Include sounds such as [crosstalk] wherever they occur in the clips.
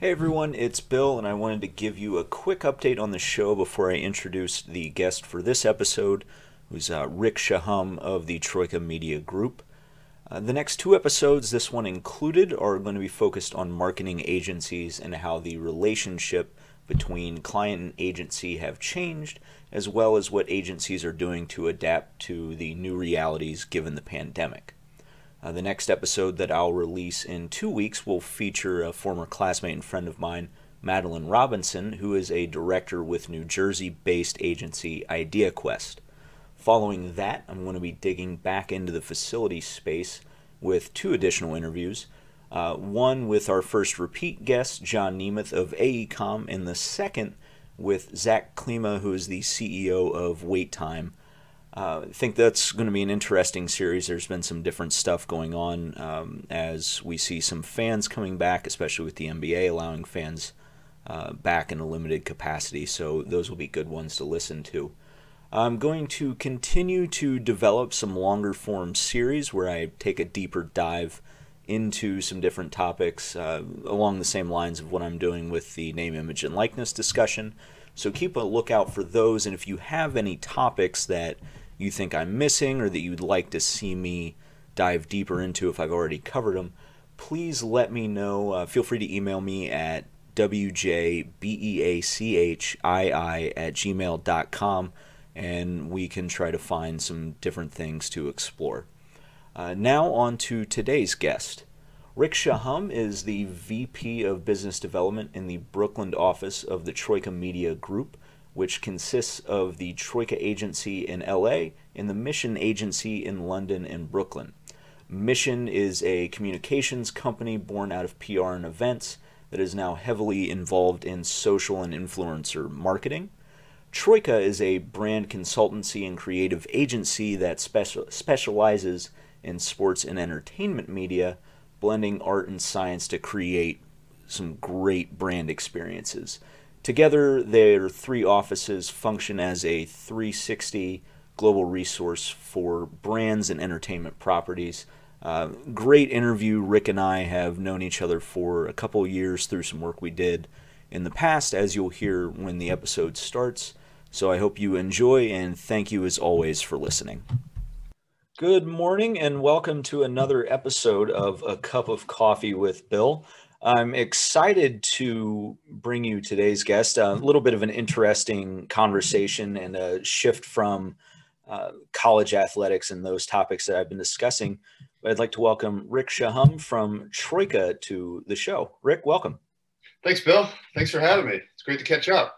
Hey everyone, it's Bill, and I wanted to give you a quick update on the show before I introduce the guest for this episode, who's uh, Rick Shahum of the Troika Media Group. Uh, the next two episodes, this one included, are going to be focused on marketing agencies and how the relationship between client and agency have changed, as well as what agencies are doing to adapt to the new realities given the pandemic. Uh, the next episode that I'll release in two weeks will feature a former classmate and friend of mine, Madeline Robinson, who is a director with New Jersey based agency IdeaQuest. Following that, I'm going to be digging back into the facility space with two additional interviews. Uh, one with our first repeat guest, John Nemeth of AECOM, and the second with Zach Klima, who is the CEO of Wait Time. Uh, I think that's going to be an interesting series. There's been some different stuff going on um, as we see some fans coming back, especially with the NBA allowing fans uh, back in a limited capacity. So those will be good ones to listen to. I'm going to continue to develop some longer form series where I take a deeper dive into some different topics uh, along the same lines of what I'm doing with the name, image, and likeness discussion. So keep a lookout for those. And if you have any topics that you think I'm missing or that you'd like to see me dive deeper into if I've already covered them, please let me know. Uh, feel free to email me at wjbeachii at gmail.com and we can try to find some different things to explore. Uh, now, on to today's guest. Rick Shahum is the VP of Business Development in the Brooklyn office of the Troika Media Group which consists of the Troika Agency in LA and the Mission Agency in London and Brooklyn. Mission is a communications company born out of PR and events that is now heavily involved in social and influencer marketing. Troika is a brand consultancy and creative agency that special, specializes in sports and entertainment media, blending art and science to create some great brand experiences. Together, their three offices function as a 360 global resource for brands and entertainment properties. Uh, great interview. Rick and I have known each other for a couple years through some work we did in the past, as you'll hear when the episode starts. So I hope you enjoy, and thank you as always for listening. Good morning, and welcome to another episode of A Cup of Coffee with Bill. I'm excited to bring you today's guest. A little bit of an interesting conversation and a shift from uh, college athletics and those topics that I've been discussing. But I'd like to welcome Rick Shahum from Troika to the show. Rick, welcome. Thanks, Bill. Thanks for having me. It's great to catch up.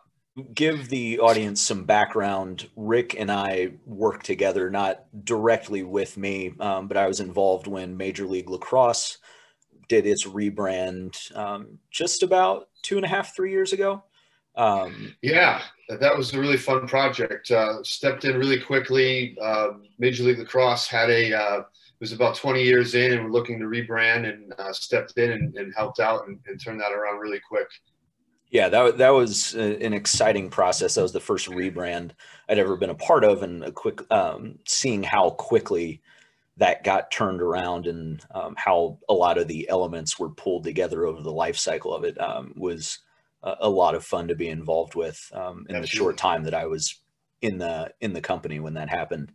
Give the audience some background. Rick and I work together, not directly with me, um, but I was involved when Major League Lacrosse did its rebrand um, just about two and a half, three years ago. Um, yeah, that was a really fun project. Uh, stepped in really quickly. Uh, Major League Lacrosse had a uh, it was about 20 years in, and we're looking to rebrand, and uh, stepped in and, and helped out and, and, turned that around really quick. Yeah, that that was an exciting process. That was the first rebrand I'd ever been a part of, and a quick um, seeing how quickly that got turned around and um, how a lot of the elements were pulled together over the life cycle of it um, was a, a, lot of fun to be involved with um, in Absolutely. the short time that I was in the in the company when that happened.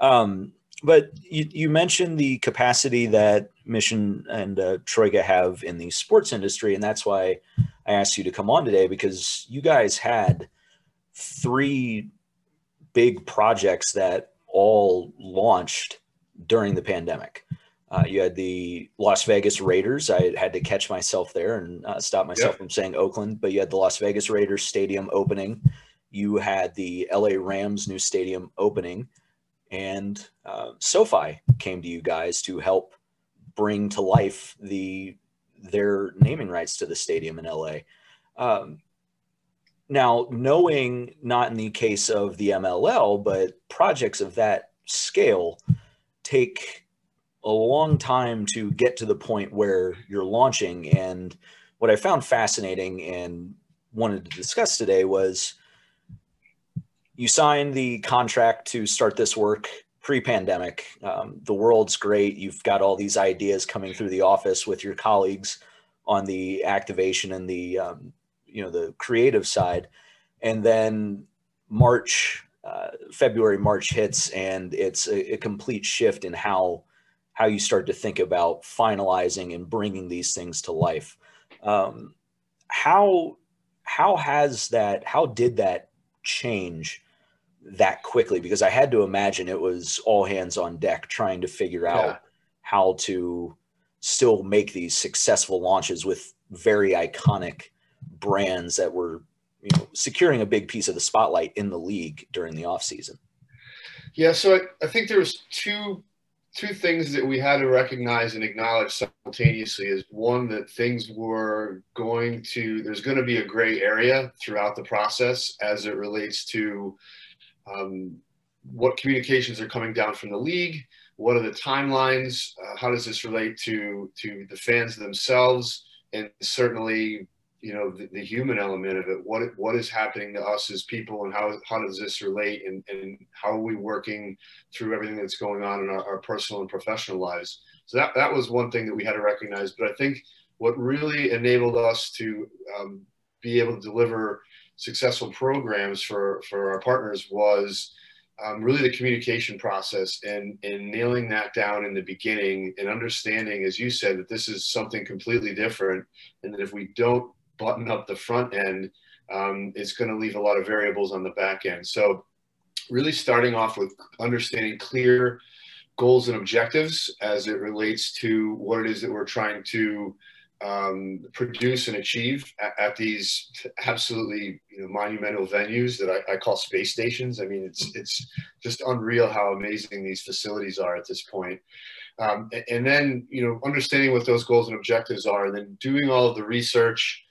Um, but you, you, mentioned the capacity that Mission and uh, Troika have in the sports industry, and that's why I asked you to come on today because you guys had three big projects that all launched during the pandemic. Uh, you had the Las Vegas Raiders. I had to catch myself there and uh, stop myself yep. from saying Oakland, but you had the Las Vegas Raiders stadium opening. You had the LA Rams new stadium opening, and uh, SoFi came to you guys to help bring to life the their naming rights to the stadium in LA. Um, now, knowing not in the case of the MLL, but projects of that scale take a long time to get to the point where you're launching. And what I found fascinating and wanted to discuss today was you signed the contract to start this work pre-pandemic. Um, the world's great. You've got all these ideas coming through the office with your colleagues, on the activation and the um, you know the creative side, and then March, uh, February, March hits, and it's a, a, complete shift in how how you start to think about finalizing and bringing these things to life. Um, how how has that? How did that change? that quickly because I had to imagine it was all hands on deck trying to figure out yeah. how to still make these successful launches with very iconic brands that were you know securing a big piece of the spotlight in the league during the offseason. Yeah so I, I think there was two two things that we had to recognize and acknowledge simultaneously is one that things were going to there's going to be a gray area throughout the process as it relates to um, what communications are coming down from the league what are the timelines uh, how does this relate to to the fans themselves and certainly you know the, the, human element of it what what is happening to us as people and how how does this relate and, and how are we working through everything that's going on in our, our personal and professional lives? So that that was one thing that we had to recognize but i think what really enabled us to um, be able to deliver successful programs for for our partners was um, really the communication process and and nailing that down in the beginning and understanding as you said that this is something completely different and that if we don't button up the front end um, it's going to leave a lot of variables on the back end so really starting off with understanding clear goals and objectives as it relates to what it is that we're trying to um, produce and achieve at, at, these absolutely you know, monumental venues that I, I, call space stations. I mean, it's it's just unreal how amazing these facilities are at this point. Um, and, and, then you know understanding what those goals and objectives are, and then doing all of the research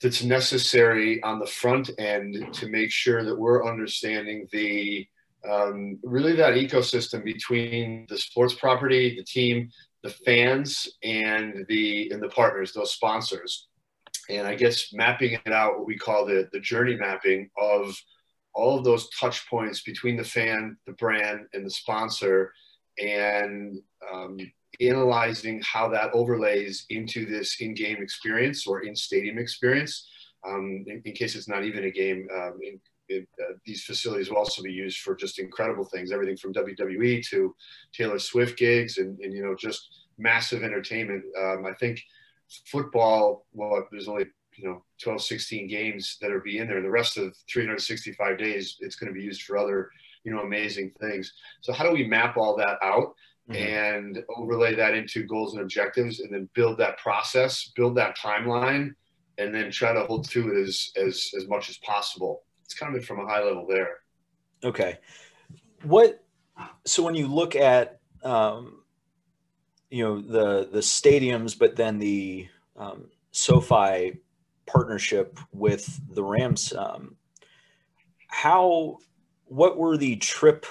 that's necessary on the front end to make sure that we're understanding the um, really that ecosystem between the sports property, the team, the fans and the and the partners, those sponsors. And I guess mapping it out, what we call the the journey mapping of all of those touch points between the fan, the brand, and the sponsor, and um, analyzing how that overlays into this in-game experience or in-stadium experience. Um, in, in, case it's not even a game, um, in, it, uh, these facilities will also be used for just incredible things, everything from WWE to Taylor Swift gigs and, and you know, just massive entertainment. Um, I think football, well, there's only, you know, 12, 16 games that are be in there. The rest of 365 days, it's going to be used for other, you know, amazing things. So how do we map all that out? Mm-hmm. and overlay that into goals and objectives and then build that process build that timeline and then try to hold to it as as as much as possible it's kind of from a high level there. Okay. What, so when you look at, um, you know, the, the stadiums, but then the um, SoFi partnership with the Rams, um, how, what were the trip,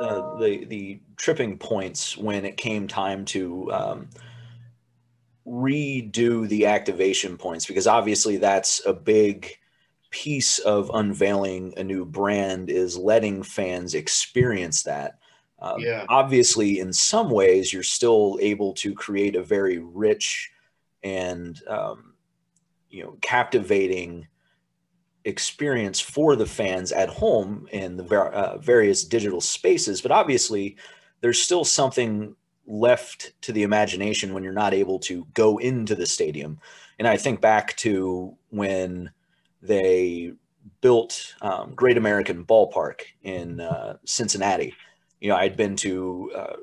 uh, the, the tripping points when it came time to, um, redo the activation points because obviously that's a big piece of unveiling a new brand is letting fans experience that. Um, yeah. Obviously, in some ways, you're still able to create a very rich and um, you know captivating experience for the fans at home in the uh, various digital spaces. But obviously, there's still something left to the imagination when you're not able to go into the stadium. And I think back to when they built um, Great American Ballpark in uh, Cincinnati. You know, I'd been to uh,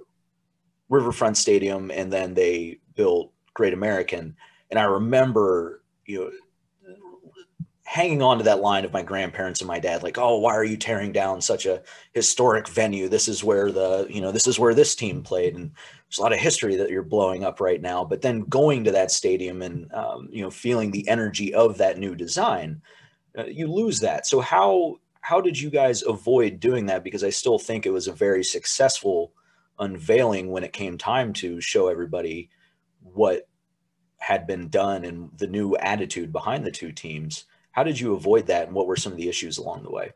Riverfront Stadium, and then they built Great American, and I remember, you know, hanging on to that line of my grandparents and my dad like oh why are you tearing down such a historic venue? This is where the you know this is where this team played. And there's a lot of history that you're blowing up right now but then going to that stadium and um, you know feeling the energy of that new design uh, you lose that. So how how did you guys avoid doing that? Because i still think it was a very successful unveiling when it came time to show everybody what had been done and the new attitude behind the two teams how did you avoid that and what were some of the issues along the way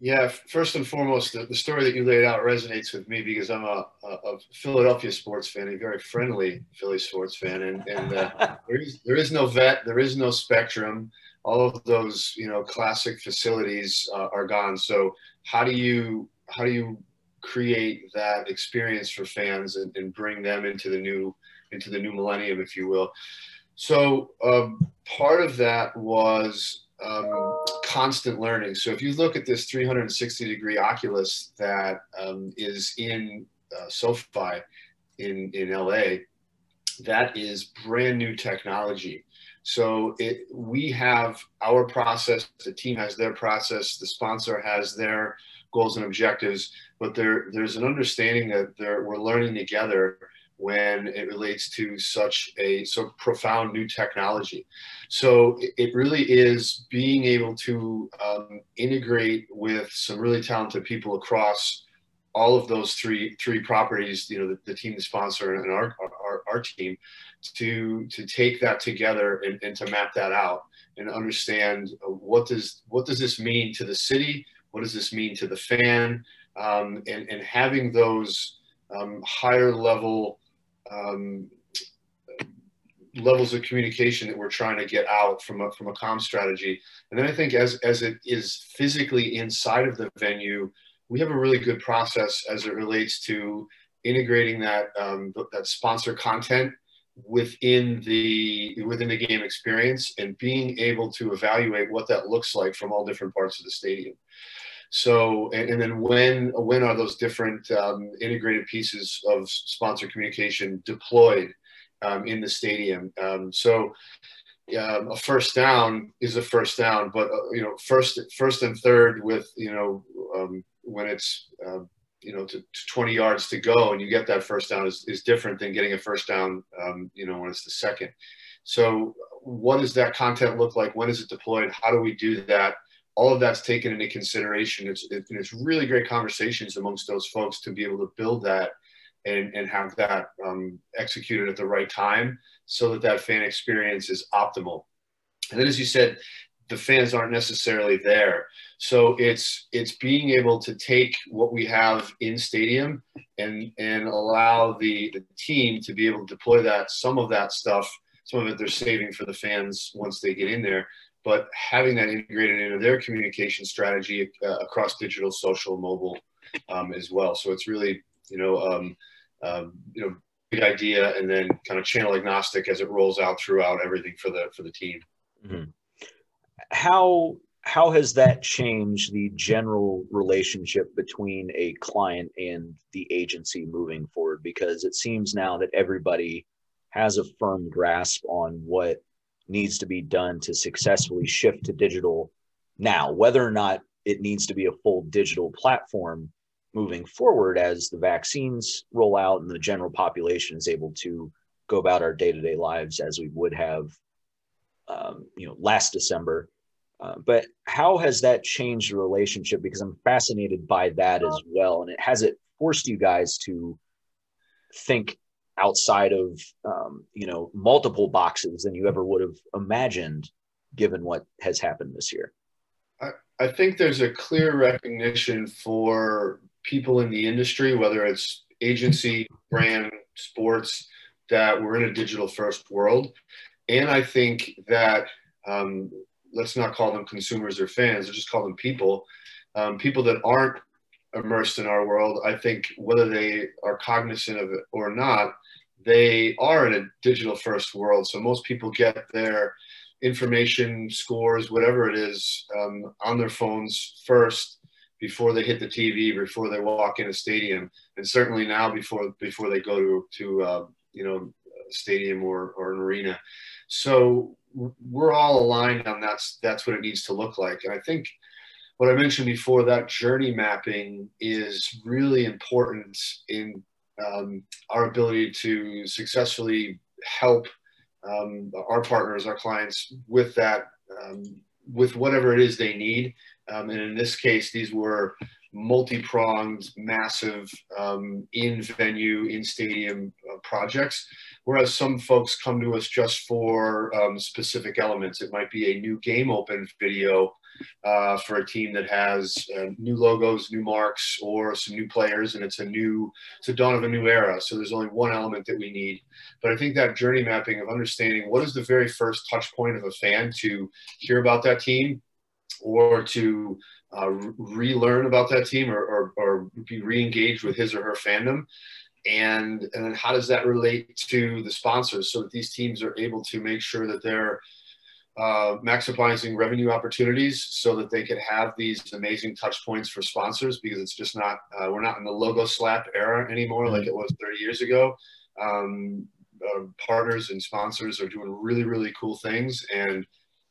Yeah, first and foremost, the, the, story that you laid out resonates with me because I'm a, a, a Philadelphia sports fan, a very friendly Philly sports fan, and, and uh, [laughs] there is there is no vet, there is no spectrum. All of those you know classic facilities uh, are gone. So how do you how do you create that experience for fans and, and bring them into the new into the new millennium, if you will? So um, part of that was um, constant learning. So if you look at this 360 degree Oculus that um, is in uh, SoFi in, in LA, that is brand new technology. So it, we have our process, the team has their process, the sponsor has their goals and objectives, but there, there's an understanding that we're learning together when it relates to such a so profound new technology. So it really is being able to um, integrate with some really talented people across all of those three three properties. You know, the, the team, the sponsor, and our, our our team to to take that together and, and to map that out and understand what does what does this mean to the city? What does this mean to the fan? Um, and and having those um, higher level um, levels of communication that we're trying to get out from a, from a com strategy. And then I think as, as it is physically inside of the venue, we have a really good process as it relates to integrating that, um, that sponsor content within the within the game experience and being able to evaluate what that looks like from all different parts of the stadium. So, and, and, then when when are those different um, integrated pieces of sponsor communication deployed um, in the stadium? Um, so, um, a first down is a first down, but uh, you know, first first and third with you know um, when it's uh, you know to, to, 20 yards to go and you get that first down is, is different than getting a first down um, you know when it's the second. So, what does that content look like? When is it deployed? How do we do that? All of that's taken into consideration. It's, it, it's really great conversations amongst those folks to be able to build that and, and have that um, executed at the right time so that that fan experience is optimal. And then, as you said, the fans aren't necessarily there. So it's it's being able to take what we have in stadium and and allow the, the team to be able to deploy that some of that stuff, some of it they're saving for the fans once they get in there, but having that integrated into their communication strategy uh, across digital, social, mobile um, as well. So it's really, you know, um, um, you know, big idea, and then kind of channel agnostic as it rolls out throughout everything for the for the team. Mm-hmm. How how has that changed the general relationship between a client and the agency moving forward? Because it seems now that everybody has a firm grasp on what needs to be done to successfully shift to digital now, whether or not it needs to be a full digital platform moving forward as the vaccines roll out and the general population is able to go about our day-to-day lives as we would have um, you know last december. Uh, but how has that changed the relationship? Because i'm fascinated by that as well and it has it forced you guys to think outside of um, you know multiple boxes than you ever would have imagined given what has happened this year. I, I think there's a clear recognition for people in the industry whether it's agency brand sports that we're in a digital first world. And i think that um, let's not call them consumers or fans let's just call them people um, people that aren't immersed in our world. I think whether they are cognizant of it or not they are in a digital first world. So most people get their information, scores, whatever it is, um, on their phones first before they hit the TV, before they walk in a stadium, and certainly now before before they go to to uh, you know a stadium or, or an arena. So we're all aligned on that's that's what it needs to look like. And I think what I mentioned before, that journey mapping is really important in um, our ability to successfully help um, our partners, our clients, with that, um, with whatever it is they need. Um, and in this case, these were multi-pronged, massive, um, in-venue, in-stadium uh, projects Whereas some folks come to us just for specific elements. It might be a new game open video uh, for a team that has uh, new logos, new marks, or some new players, and it's a new, it's a dawn of a new era. So there's only one element that we need. But I think that journey mapping of understanding what is the very first touch point of a fan to hear about that team or to uh, relearn about that team or, or, or be re-engaged with his or her fandom and and then how does that relate to the sponsors so that these teams are able to make sure that they're uh, maximizing revenue opportunities so that they could have these amazing touch points for sponsors because it's just not uh, we're not in the logo slap era anymore like it was 30 years ago. Um, uh, partners and sponsors are doing really really cool things. And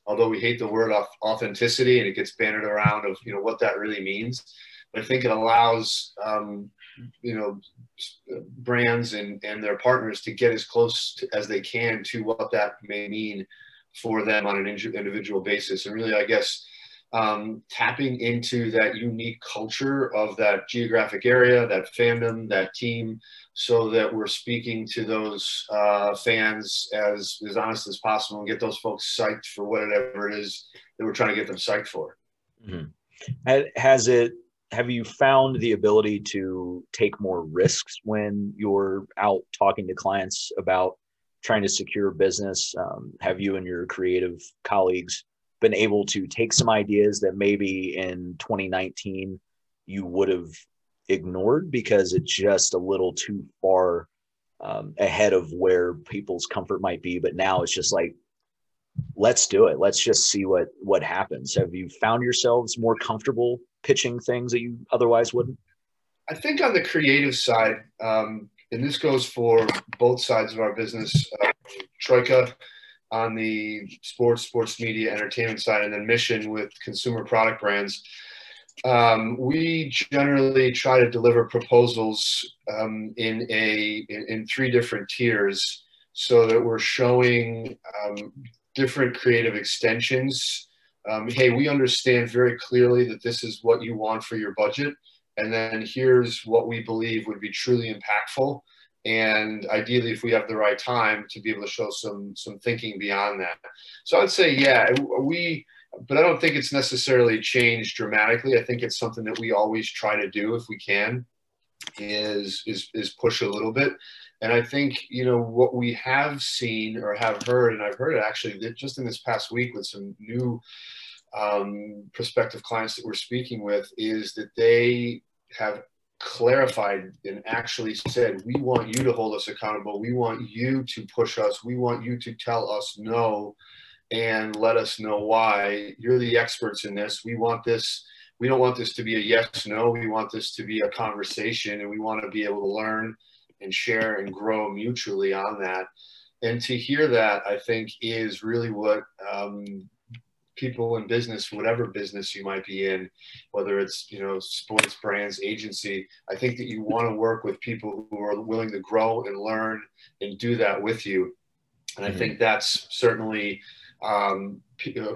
although we hate the word authenticity and it gets bannered around of you know what that really means i think it allows um, you know brands and and their partners to get as close to, as they can to what that may mean for them on an individual basis and really i guess um, tapping into that unique culture of that geographic area that fandom that team so that we're speaking to those uh, fans as as honest as possible and get those folks psyched for whatever it is that we're trying to get them psyched for mm-hmm. has it have you found the ability to take more risks when you're out talking to clients about trying to secure business? Um, have you and your creative colleagues been able to take some ideas that maybe in 2019 you would have ignored because it's just a little too far um, ahead of where people's comfort might be? But now it's just like, let's do it. Let's just see what what happens. Have you found yourselves more comfortable pitching things that you otherwise wouldn't? I think on the creative side, um, and this goes for both sides of our business, uh, Troika on the sports, sports media, entertainment side, and then Mission with consumer product brands. Um, we generally try to deliver proposals um, in a in, in, three different tiers, so that we're showing um, different creative extensions um, hey, we understand very clearly that this is what you want for your budget. And then here's what we believe would be truly impactful. And ideally, if we have the right time to be able to show some some thinking beyond that. So I'd say, yeah, we, but I don't think it's necessarily changed dramatically. I think it's something that we always try to do if we can, is is is push a little bit. And I think you know what we have seen or have heard, and I've heard it actually just in this past week with some new um, prospective clients that we're speaking with is that they have clarified and actually said, we want you to hold us accountable. We want you to push us. We want you to tell us no and let us know why. You're the experts in this. We want this. We don't want this to be a yes, no. We want this to be a conversation and we want to be able to learn and share and grow mutually on that. And to hear that, I think, is really what um, people in business, whatever business you might be in, whether it's you know sports brands, agency. I think that you want to work with people who are willing to grow and learn and do that with you. And mm-hmm. I think that's certainly um,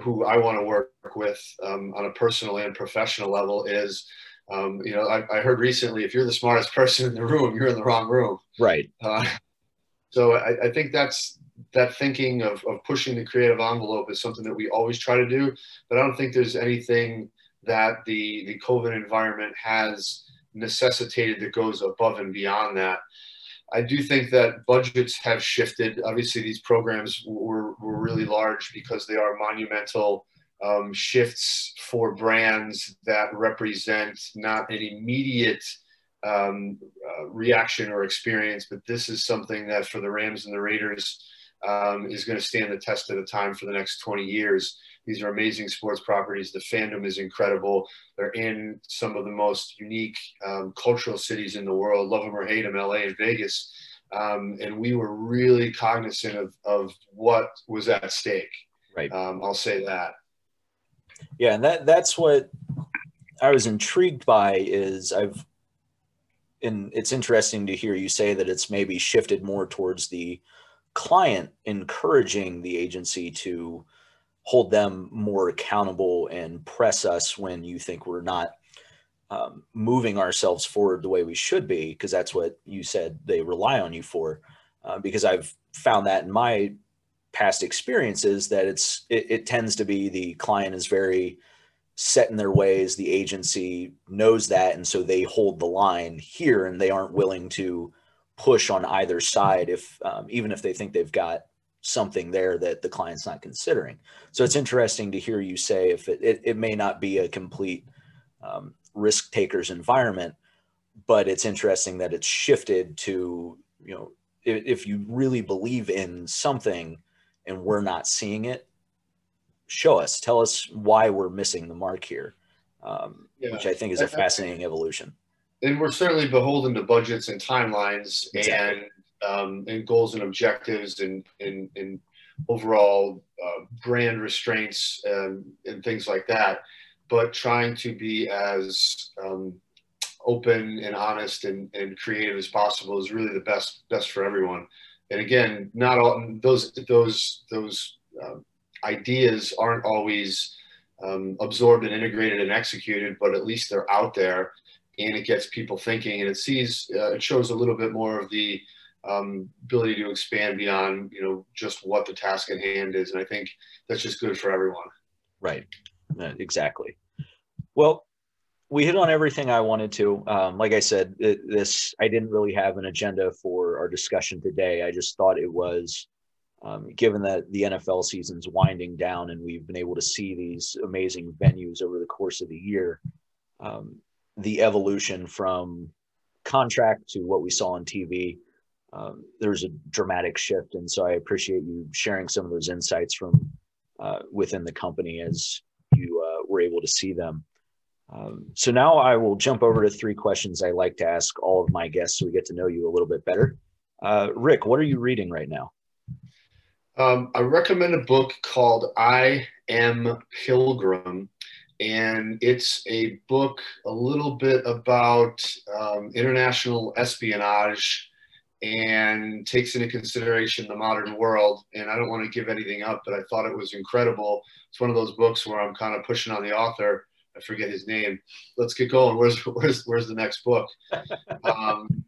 who I want to work with um, on a personal and professional level is. Um, you know, I, I, heard recently, if you're the smartest [laughs] person in the room, you're in the wrong room. Right. Uh, [laughs] so I, I, think that's that thinking of, of pushing the creative envelope is something that we always try to do. But I don't think there's anything that the the COVID environment has necessitated that goes above and beyond that. I do think that budgets have shifted. Obviously, these programs were, were really large because they are monumental um, shifts for brands that represent not an immediate um, uh, reaction or experience, but this is something that for the Rams and the Raiders um, is going to stand the test of the time for the next 20 years. These are amazing sports properties. The fandom is incredible. They're in some of the most unique um, cultural cities in the world, love them or hate them, LA and Vegas. Um, and we were really cognizant of, of what was at stake. Right. Um, I'll say that. Yeah, and that that's what I was intrigued by is I've and it's interesting to hear you say that it's maybe shifted more towards the client encouraging the agency to hold them more accountable and press us when you think we're not um, moving ourselves forward the way we should be because that's what you said they rely on you for uh, because I've found that in my past experiences that it's it, it tends to be the client is very set in their ways. The agency knows that, and so they hold the line here, and they aren't willing to push on either side if um, even if they think they've got something there that the client's not considering. So it's interesting to hear you say if it, it, it may not be a complete um, risk takers environment, but it's interesting that it's shifted to, you know, if, if you really believe in something and we're not seeing it, show us, tell us why we're missing the mark here, um, yeah. which I think is a fascinating evolution. And we're certainly beholden to budgets and timelines exactly. and um, and goals and objectives and, and, and overall uh, brand restraints and, and things like that. But trying to be as um, open and honest and, and creative as possible is really the best best for everyone. And again, not all those those those uh, ideas aren't always um, absorbed and integrated and executed, but at least they're out there, and it gets people thinking, and it sees uh, it shows a little bit more of the um, ability to expand beyond you know just what the task at hand is and i think that's just good for everyone. Right. Uh, exactly. Well we hit on everything i wanted to. Um, like i said it, this i didn't really have an agenda for our discussion today. I just thought it was um, given that the nfl season's winding down and we've been able to see these amazing venues over the course of the year um, the evolution from contract to what we saw on tv um, there's a dramatic shift. And so I appreciate you sharing some of those insights from uh, within the company as you uh, were able to see them. Um, so now I will jump over to three questions I like to ask all of my guests so we get to know you a little bit better. Uh, Rick, what are you reading right now? Um, I recommend a book called I Am Pilgrim. And it's a book a little bit about um, international espionage and takes into consideration the modern world. And I don't want to give anything up, but I thought it was incredible. It's one of those books where I'm kind of pushing on the author. I forget his name. Let's get going. Where's [laughs] where's where's the next book? Um,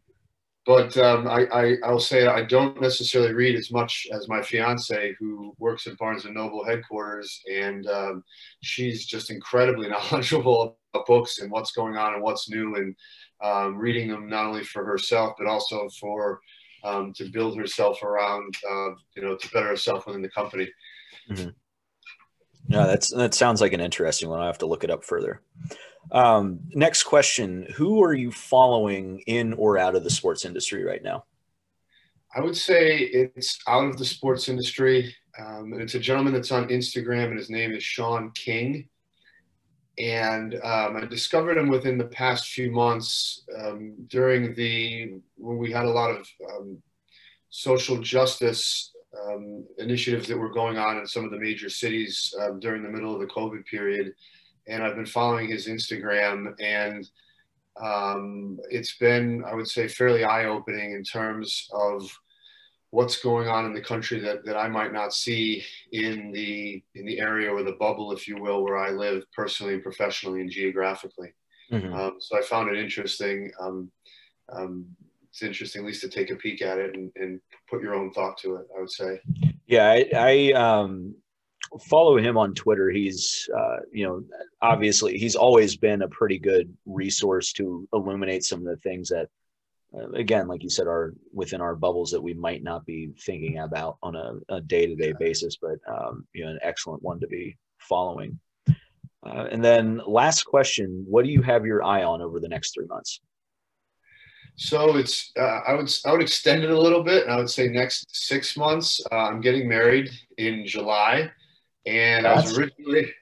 but um, I, I I'll say I don't necessarily read as much as my fiance, who works at Barnes and Noble headquarters, and um, she's just incredibly [laughs] knowledgeable about books and what's going on and what's new and um, reading them not only for herself but also for um, to build herself around, uh, you know, to better herself within the company. Mm-hmm. Yeah, that's that sounds like an interesting one. I have to look it up further. Um, next question: Who are you following in or out of the sports industry right now? I would say it's out of the sports industry. Um, it's a gentleman that's on Instagram, and his name is Shaun King and um, I discovered him within the past few months um, during the when we had a lot of um, social justice um, initiatives that were going on in some of the major cities during the middle of the COVID period, and I've been following his Instagram, and um, it's been I would say fairly eye opening in terms of what's going on in the country that, that I might not see in the in the area or the bubble, if you will, where I live personally and professionally and geographically. Mm-hmm. Um, so I found it interesting. Um, um, it's interesting, at least to take a peek at it and, and, put your own thought to it. I would say. Yeah, I, I um, follow him on Twitter. He's, uh, you know, obviously he's always been a pretty good resource to illuminate some of the things that uh, again, like you said, are within our bubbles that we might not be thinking about on a, day-to-day basis, but um, you know, an excellent one to be following. Uh, and then last question, what do you have your eye on over the next three months? So it's uh, I would I would extend it a little bit, and I would say next six months. Uh, I'm getting married in July, and That's... I was originally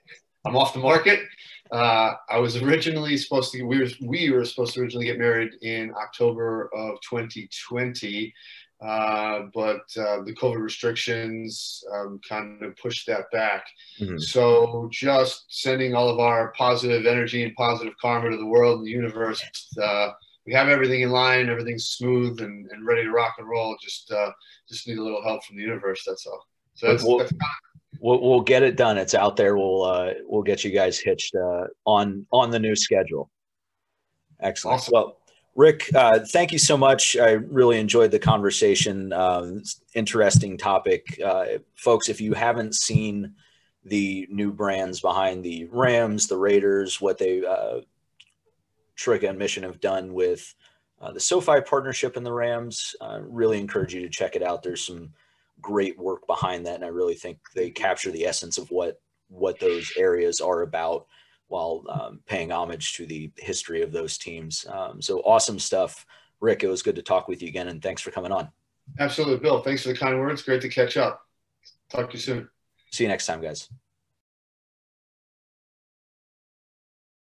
I'm off the market. Uh, I was originally supposed to. We were we were supposed to originally get married in October of 2020, uh, but uh, the COVID restrictions um, kind of pushed that back. Mm-hmm. So just sending all of our positive energy and positive karma to the world and the universe. Uh, we have everything in line, everything's smooth and, and ready to rock and roll. Just uh, just need a little help from the universe. That's all. So that's, that's kind of we'll, we'll get it done. It's out there. We'll uh, we'll get you guys hitched uh, on on the new schedule. Excellent. Awesome. Well, Rick, uh, thank you so much. I really enjoyed the conversation. Um, interesting topic. Uh, folks, if you haven't seen the new brands behind the Rams, the Raiders, what they, uh, and Mission have done with uh, the SoFi partnership and the Rams, uh, really encourage you to check it out. There's some great work behind that, and I really think they capture the essence of what what those areas are about while um, paying homage to the history of those teams. Um, so awesome stuff. Rick, it was good to talk with you again, and thanks for coming on. Absolutely, Bill. Thanks for the kind words. Great to catch up. Talk to you soon. See you next time, guys.